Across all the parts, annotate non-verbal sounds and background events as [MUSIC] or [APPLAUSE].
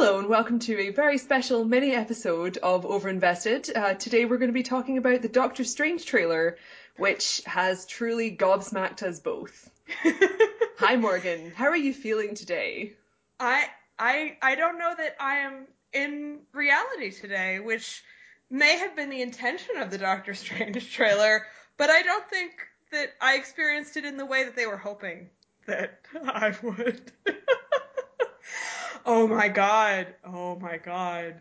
Hello and welcome to a very special mini episode of Overinvested. Uh, today we're going to be talking about the Doctor Strange trailer, which has truly gobsmacked us both. [LAUGHS] Hi Morgan, how are you feeling today? I I I don't know that I am in reality today, which may have been the intention of the Doctor [LAUGHS] Strange trailer, but I don't think that I experienced it in the way that they were hoping that [LAUGHS] I would. Oh my god. Oh my god.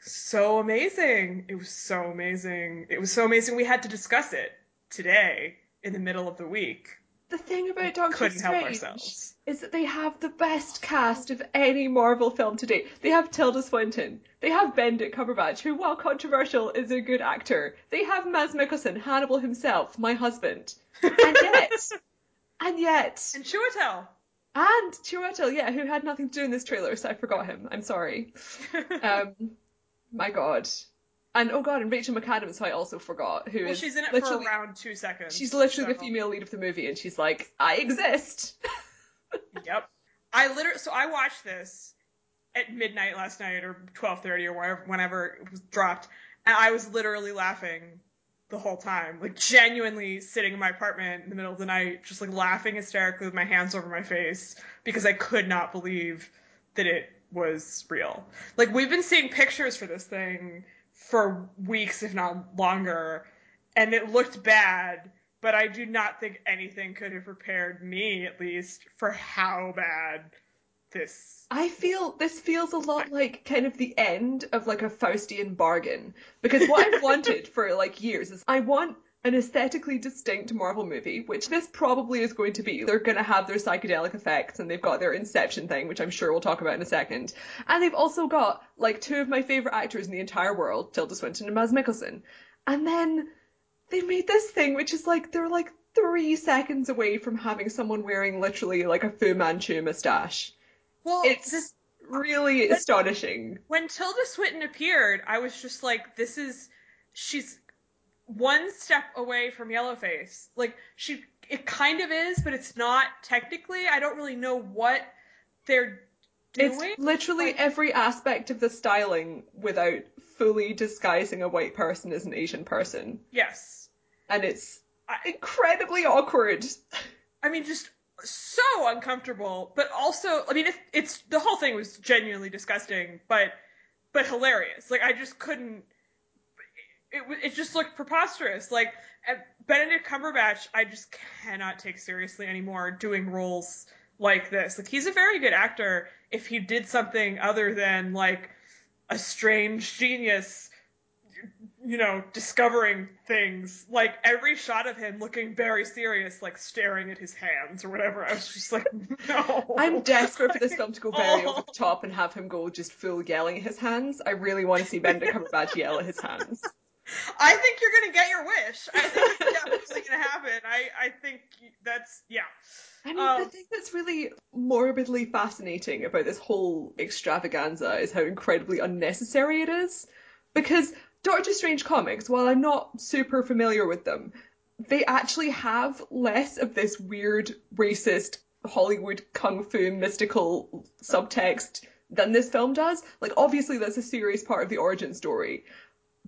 So amazing. It was so amazing. It was so amazing. We had to discuss it today in the middle of the week. The thing about Doctor Strange ourselves. is that they have the best cast of any Marvel film to date. They have Tilda Swinton. They have Benedict Cumberbatch, who, while controversial, is a good actor. They have Mads Mikkelsen, Hannibal himself, my husband. And yet, [LAUGHS] and yet, And Chiwetel. And Chiwetel, yeah, who had nothing to do in this trailer, so I forgot him. I'm sorry. [LAUGHS] Um, my God. And oh God, and Rachel McAdams, who I also forgot, who is well, she's in it for around two seconds. she's literally the female lead of the movie, and she's like, I exist. [LAUGHS] Yep. I literally so I watched this at midnight last night or twelve thirty or wherever whenever it was dropped, and I was literally laughing the whole time, like genuinely sitting in my apartment in the middle of the night, just like laughing hysterically with my hands over my face because I could not believe that it was real. Like we've been seeing pictures for this thing for weeks, if not longer, and it looked bad, but I do not think anything could have prepared me, at least, for how bad this. I feel this feels a lot like kind of the end of like a Faustian bargain. Because what I've wanted for like years is I want an aesthetically distinct Marvel movie, which this probably is going to be. They're going to have their psychedelic effects and they've got their Inception thing, which I'm sure we'll talk about in a second. And they've also got like two of my favorite actors in the entire world, Tilda Swinton and Mads Mikkelsen. And then they made this thing, which is like they're like three seconds away from having someone wearing literally like a Fu Manchu mustache. Well, It's just really astonishing. when Tilda Swinton appeared, I was just like, this is. She's one step away from Yellowface. Like, she. It kind of is, but it's not technically. I don't really know what they're doing. It's literally like- every aspect of the styling without fully disguising a white person as an Asian person. yes. And it's incredibly awkward. I mean, just so uncomfortable, but also, I mean, it, it's the whole thing was genuinely disgusting, but but hilarious. Like I just couldn't. It it just looked preposterous. Like Benedict Cumberbatch, I just cannot take seriously anymore doing roles like this. Like he's a very good actor if he did something other than like a strange genius you know, discovering things. Like every shot of him looking very serious, like staring at his hands or whatever. I was just like, [LAUGHS] no. I'm desperate for this film to go [LAUGHS] very Oh. over the top and have him go just full yelling at his hands. I really want to see Benedict Cumberbatch yell at his hands. [LAUGHS] I think you're gonna get your wish. I think it's definitely gonna happen. I I think that's yeah. I mean, Um, the thing that's really morbidly fascinating about this whole extravaganza is how incredibly unnecessary it is. Because Doctor Strange comics, while I'm not super familiar with them, they actually have less of this weird, racist Hollywood kung fu mystical subtext than this film does. Like, obviously, that's a serious part of the origin story,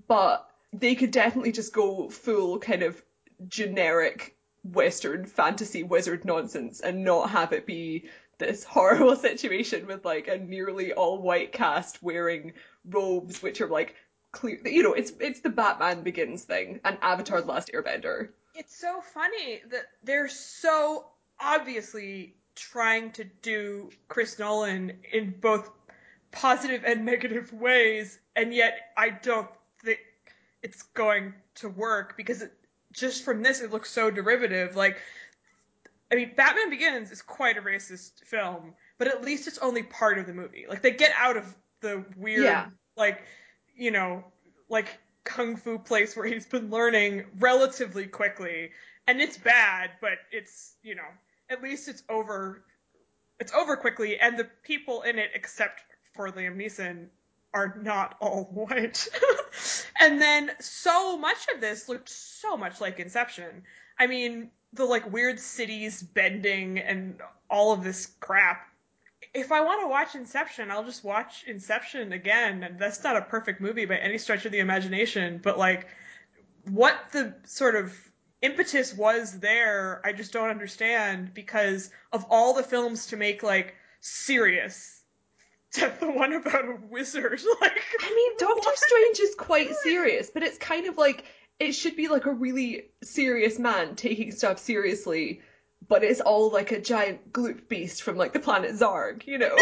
but they could definitely just go full kind of generic Western fantasy wizard nonsense and not have it be this horrible [LAUGHS] situation with like a nearly all white cast wearing robes which are like clear you know it's it's the Batman Begins thing and Avatar the Last Airbender. It's so funny that they're so obviously trying to do Chris Nolan in both positive and negative ways, and yet I don't think it's going to work because it, just from this it looks so derivative. Like, I mean, Batman Begins is quite a racist film, but at least it's only part of the movie. Like, they get out of the weird, Yeah. like, you know, like kung fu place where he's been learning relatively quickly, and it's bad, but it's you know, at least it's over. It's over quickly, and the people in it, except for Liam Neeson, are not all [LAUGHS] white. and then so much of this looked so much like Inception. I mean, the like weird cities bending and all of this crap if I want to watch Inception, I'll just watch Inception again. And that's not a perfect movie by any stretch of the imagination, but like what the sort of impetus was there, I just don't understand because of all the films to make like serious. [LAUGHS] To the one about a wizard, [LAUGHS] like I mean, Doctor what? Strange is quite serious, but it's kind of like it should be like a really serious man taking stuff seriously, but it's all like a giant gloop beast from like the planet Zarg, you know?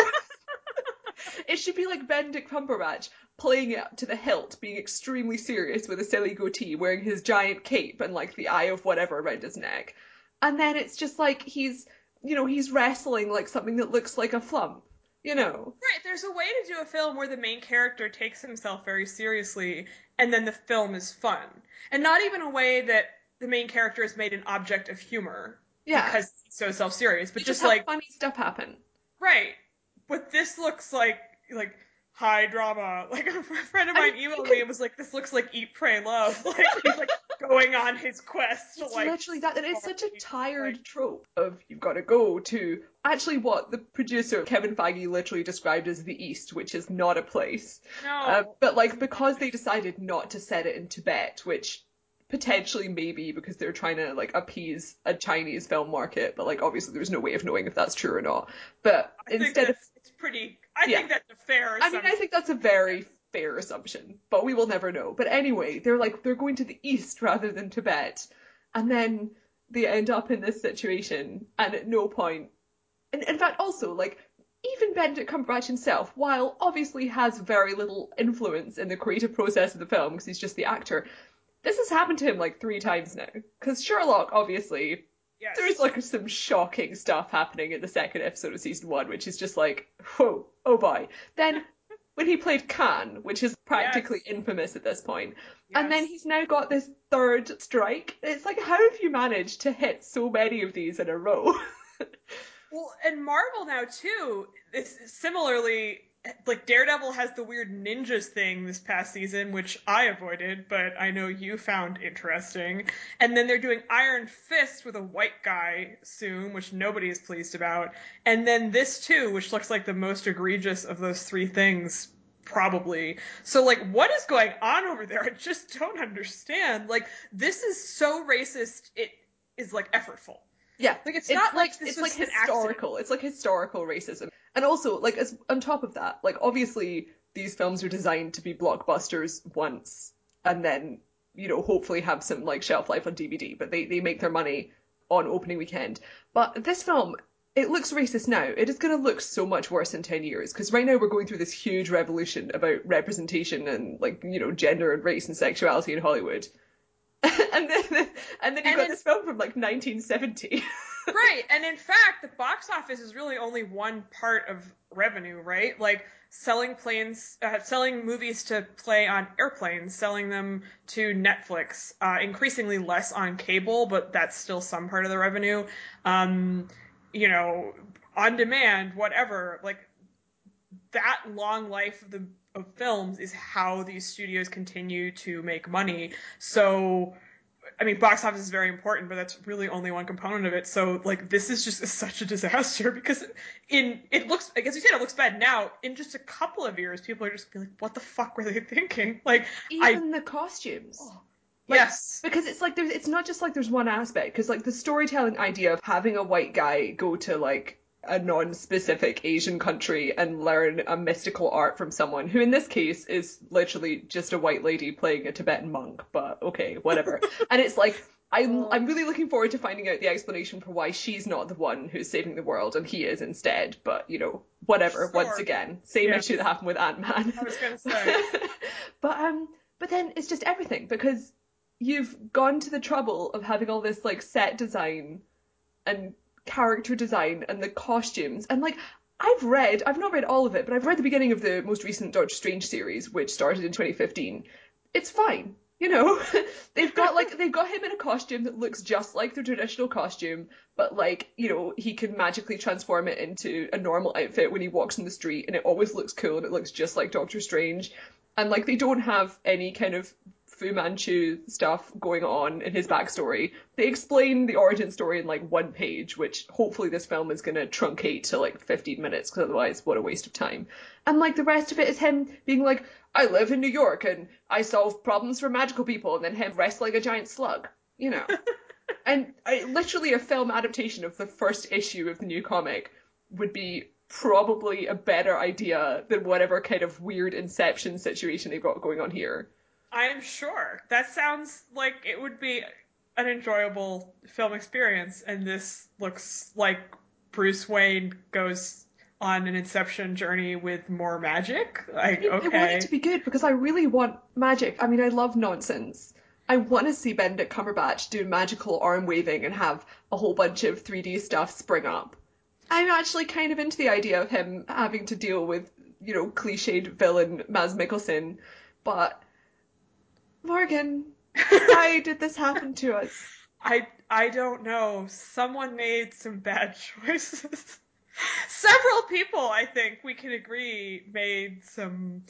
[LAUGHS] it should be like Benedict Cumberbatch playing it to the hilt, being extremely serious with a silly goatee, wearing his giant cape and like the eye of whatever around his neck. And then it's just like he's, you know, he's wrestling like something that looks like a flump, you know? Right, there's a way to do a film where the main character takes himself very seriously and then the film is fun. And not even a way that the main character is made an object of humor Yeah. because he's so self-serious, but You just have like funny stuff happen. right. But this looks like like high drama. [LAUGHS] Like a friend of mine you emailed me and was like, "This looks like Eat, Pray, Love." [LAUGHS] Like he's like going on his quest It's like literally that, and it's such a like- tired trope of you've got to go to actually what the producer Kevin Feige literally described as the East, which is not a place. no. Uh, but like because they decided not to set it in Tibet, which potentially maybe because they're trying to like appease a Chinese film market, but like obviously there's no way of knowing if that's true or not. But I think instead of it's pretty. I Yeah. think that's a fair. Assumption. I mean, I think that's a very fair assumption, but we will never know. But anyway, they're like they're going to the east rather than Tibet, and then they end up in this situation, and at no point, and in fact, also like even Benedict Cumberbatch himself, while obviously has very little influence in the creative process of the film because he's just the actor. This has happened to him like three times now. Because Sherlock, obviously, yes. there's like some shocking stuff happening in the second episode of season one, which is just like, whoa, oh boy. Then [LAUGHS] when he played Khan, which is practically infamous at this point, and then he's now got this third strike. It's like, how have you managed to hit so many of these in a row? [LAUGHS] Well, and Marvel now too. It's similarly like Daredevil has the weird ninjas thing this past season, which I avoided, but I know you found interesting. And then they're doing Iron Fist with a white guy soon, which nobody is pleased about. And then this too, which looks like the most egregious of those three things. Probably. So, like, what is going on over there? I just don't understand. Like, this is so racist, it is, like, effortful. Yeah, Like, it's not like it's like historical. It's like historical racism, and also like as on top of that, like obviously these films are designed to be blockbusters once, and then you know hopefully have some like shelf life on DVD. But they they make their money on opening weekend. But this film. It looks racist now. It is going to look so much worse in 10 years because right now we're going through this huge revolution about representation and like, you know, gender and race and sexuality in Hollywood. [LAUGHS] and then and then And got it's- this film from like 1970. [LAUGHS] right and in fact the box office is really only one part of revenue right? Like selling planes uh, selling movies to play on airplanes selling them to netflix uh, increasingly less on cable but that's still some part of the revenue. Um, you know on demand whatever like that long life of the of films is how these studios continue to make money. So I mean, box office is very important, but that's really only one component of it. So, like, this is just [LAUGHS] such a disaster [LAUGHS] because in it looks, I guess you said it looks bad now. In just a couple of years, people are just gonna be like, "What the fuck were they [LAUGHS] thinking?" Like, I Even the costumes. Oh, like, yes, Because it's like there's it's not just like there's one aspect because like the storytelling idea of having a white guy go to like a non-specific Asian country and learn a mystical art from someone who in this case is literally just a white lady playing a Tibetan monk, but okay, whatever. [LAUGHS] and it's like I'm I'm really looking forward to finding out the explanation for why she's not the one who's saving the world and he is instead. But you know, whatever. Once again, same Yeah. issue that happened with Ant Man. I was gonna say. [LAUGHS] but um, but then it's just everything because you've gone to the trouble of having all this like set design and character design and the costumes. And like I've read I've not read all of it but I've read the beginning of the most recent Doctor Strange series which started in 2015 it's fine you know? [LAUGHS] They've got like they've got him in a costume that looks just like the traditional costume but like you know he can magically transform it into a normal outfit when he walks in the street and it always looks cool and it looks just like Doctor Strange. And like they don't have any kind of Fu Manchu stuff going on in his backstory. They explain the origin story in like one page, which hopefully this film is going to truncate to like 15 minutes, because otherwise, what a waste of time. And like the rest of it is him being like, I live in New York and I solve problems for magical people, and then him wrestling a giant slug, you know. [LAUGHS] and I, literally a film adaptation of the first issue of the new comic would be probably a better idea than whatever kind of weird inception situation they've got going on here. I'm sure. That sounds like it would be an enjoyable film experience, and this looks like Bruce Wayne goes on an Inception journey with more magic. Like, I, okay. I want it to be good because I really want magic. I mean, I love nonsense. I want to see Benedict Cumberbatch do magical arm waving and have a whole bunch of 3D stuff spring up. I'm actually kind of into the idea of him having to deal with, you know, cliched villain Mads Mikkelsen, but Morgan, [LAUGHS] why did this happen to us? I I don't know. Someone made some bad [LAUGHS] choices. Several people, I think we can agree, made some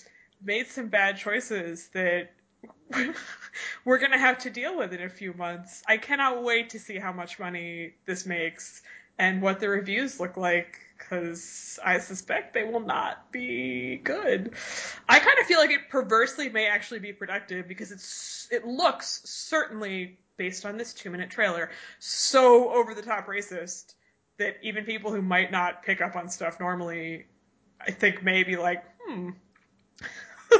made some bad choices that [LAUGHS] we're gonna have to deal with in a few months. I cannot wait to see how much money this makes and what the reviews look like because I suspect they will not be good. I kind of feel like it perversely may actually be productive because it's it looks certainly based on this two minute trailer so over the top racist that even people who might not pick up on stuff normally, I think may be like, hmm.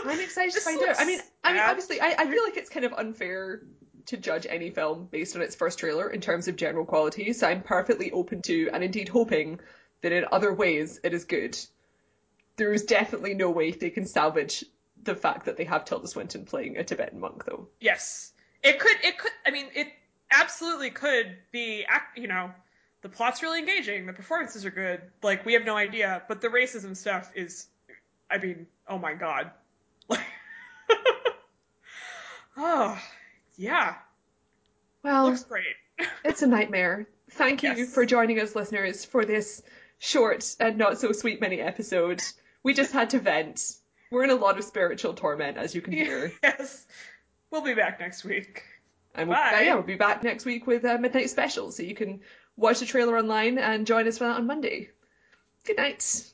I'm excited to find out. I mean, I mean, obviously, I, I feel like it's kind of unfair to judge any film based on its first trailer in terms of general quality. So I'm perfectly open to, and indeed hoping, that in other ways it is good. There is definitely no way they can salvage the fact that they have Tilda Swinton playing a Tibetan monk, though. Yes, it could. It could. I mean, it absolutely could be. You know, the plot's really engaging. The performances are good. Like we have no idea, but the racism stuff is. I mean, oh my god. [LAUGHS] oh, yeah. Well, looks great. [LAUGHS] it's a nightmare. Thank you Yes. for joining us, listeners, for this short and not so sweet mini episode. We just had to vent. We're in a lot of spiritual torment, as you can hear. yes. We'll be back next week. And we'll, Bye. uh, yeah, we'll be back next week with a midnight special, so you can watch the trailer online and join us for that on Monday. Good night.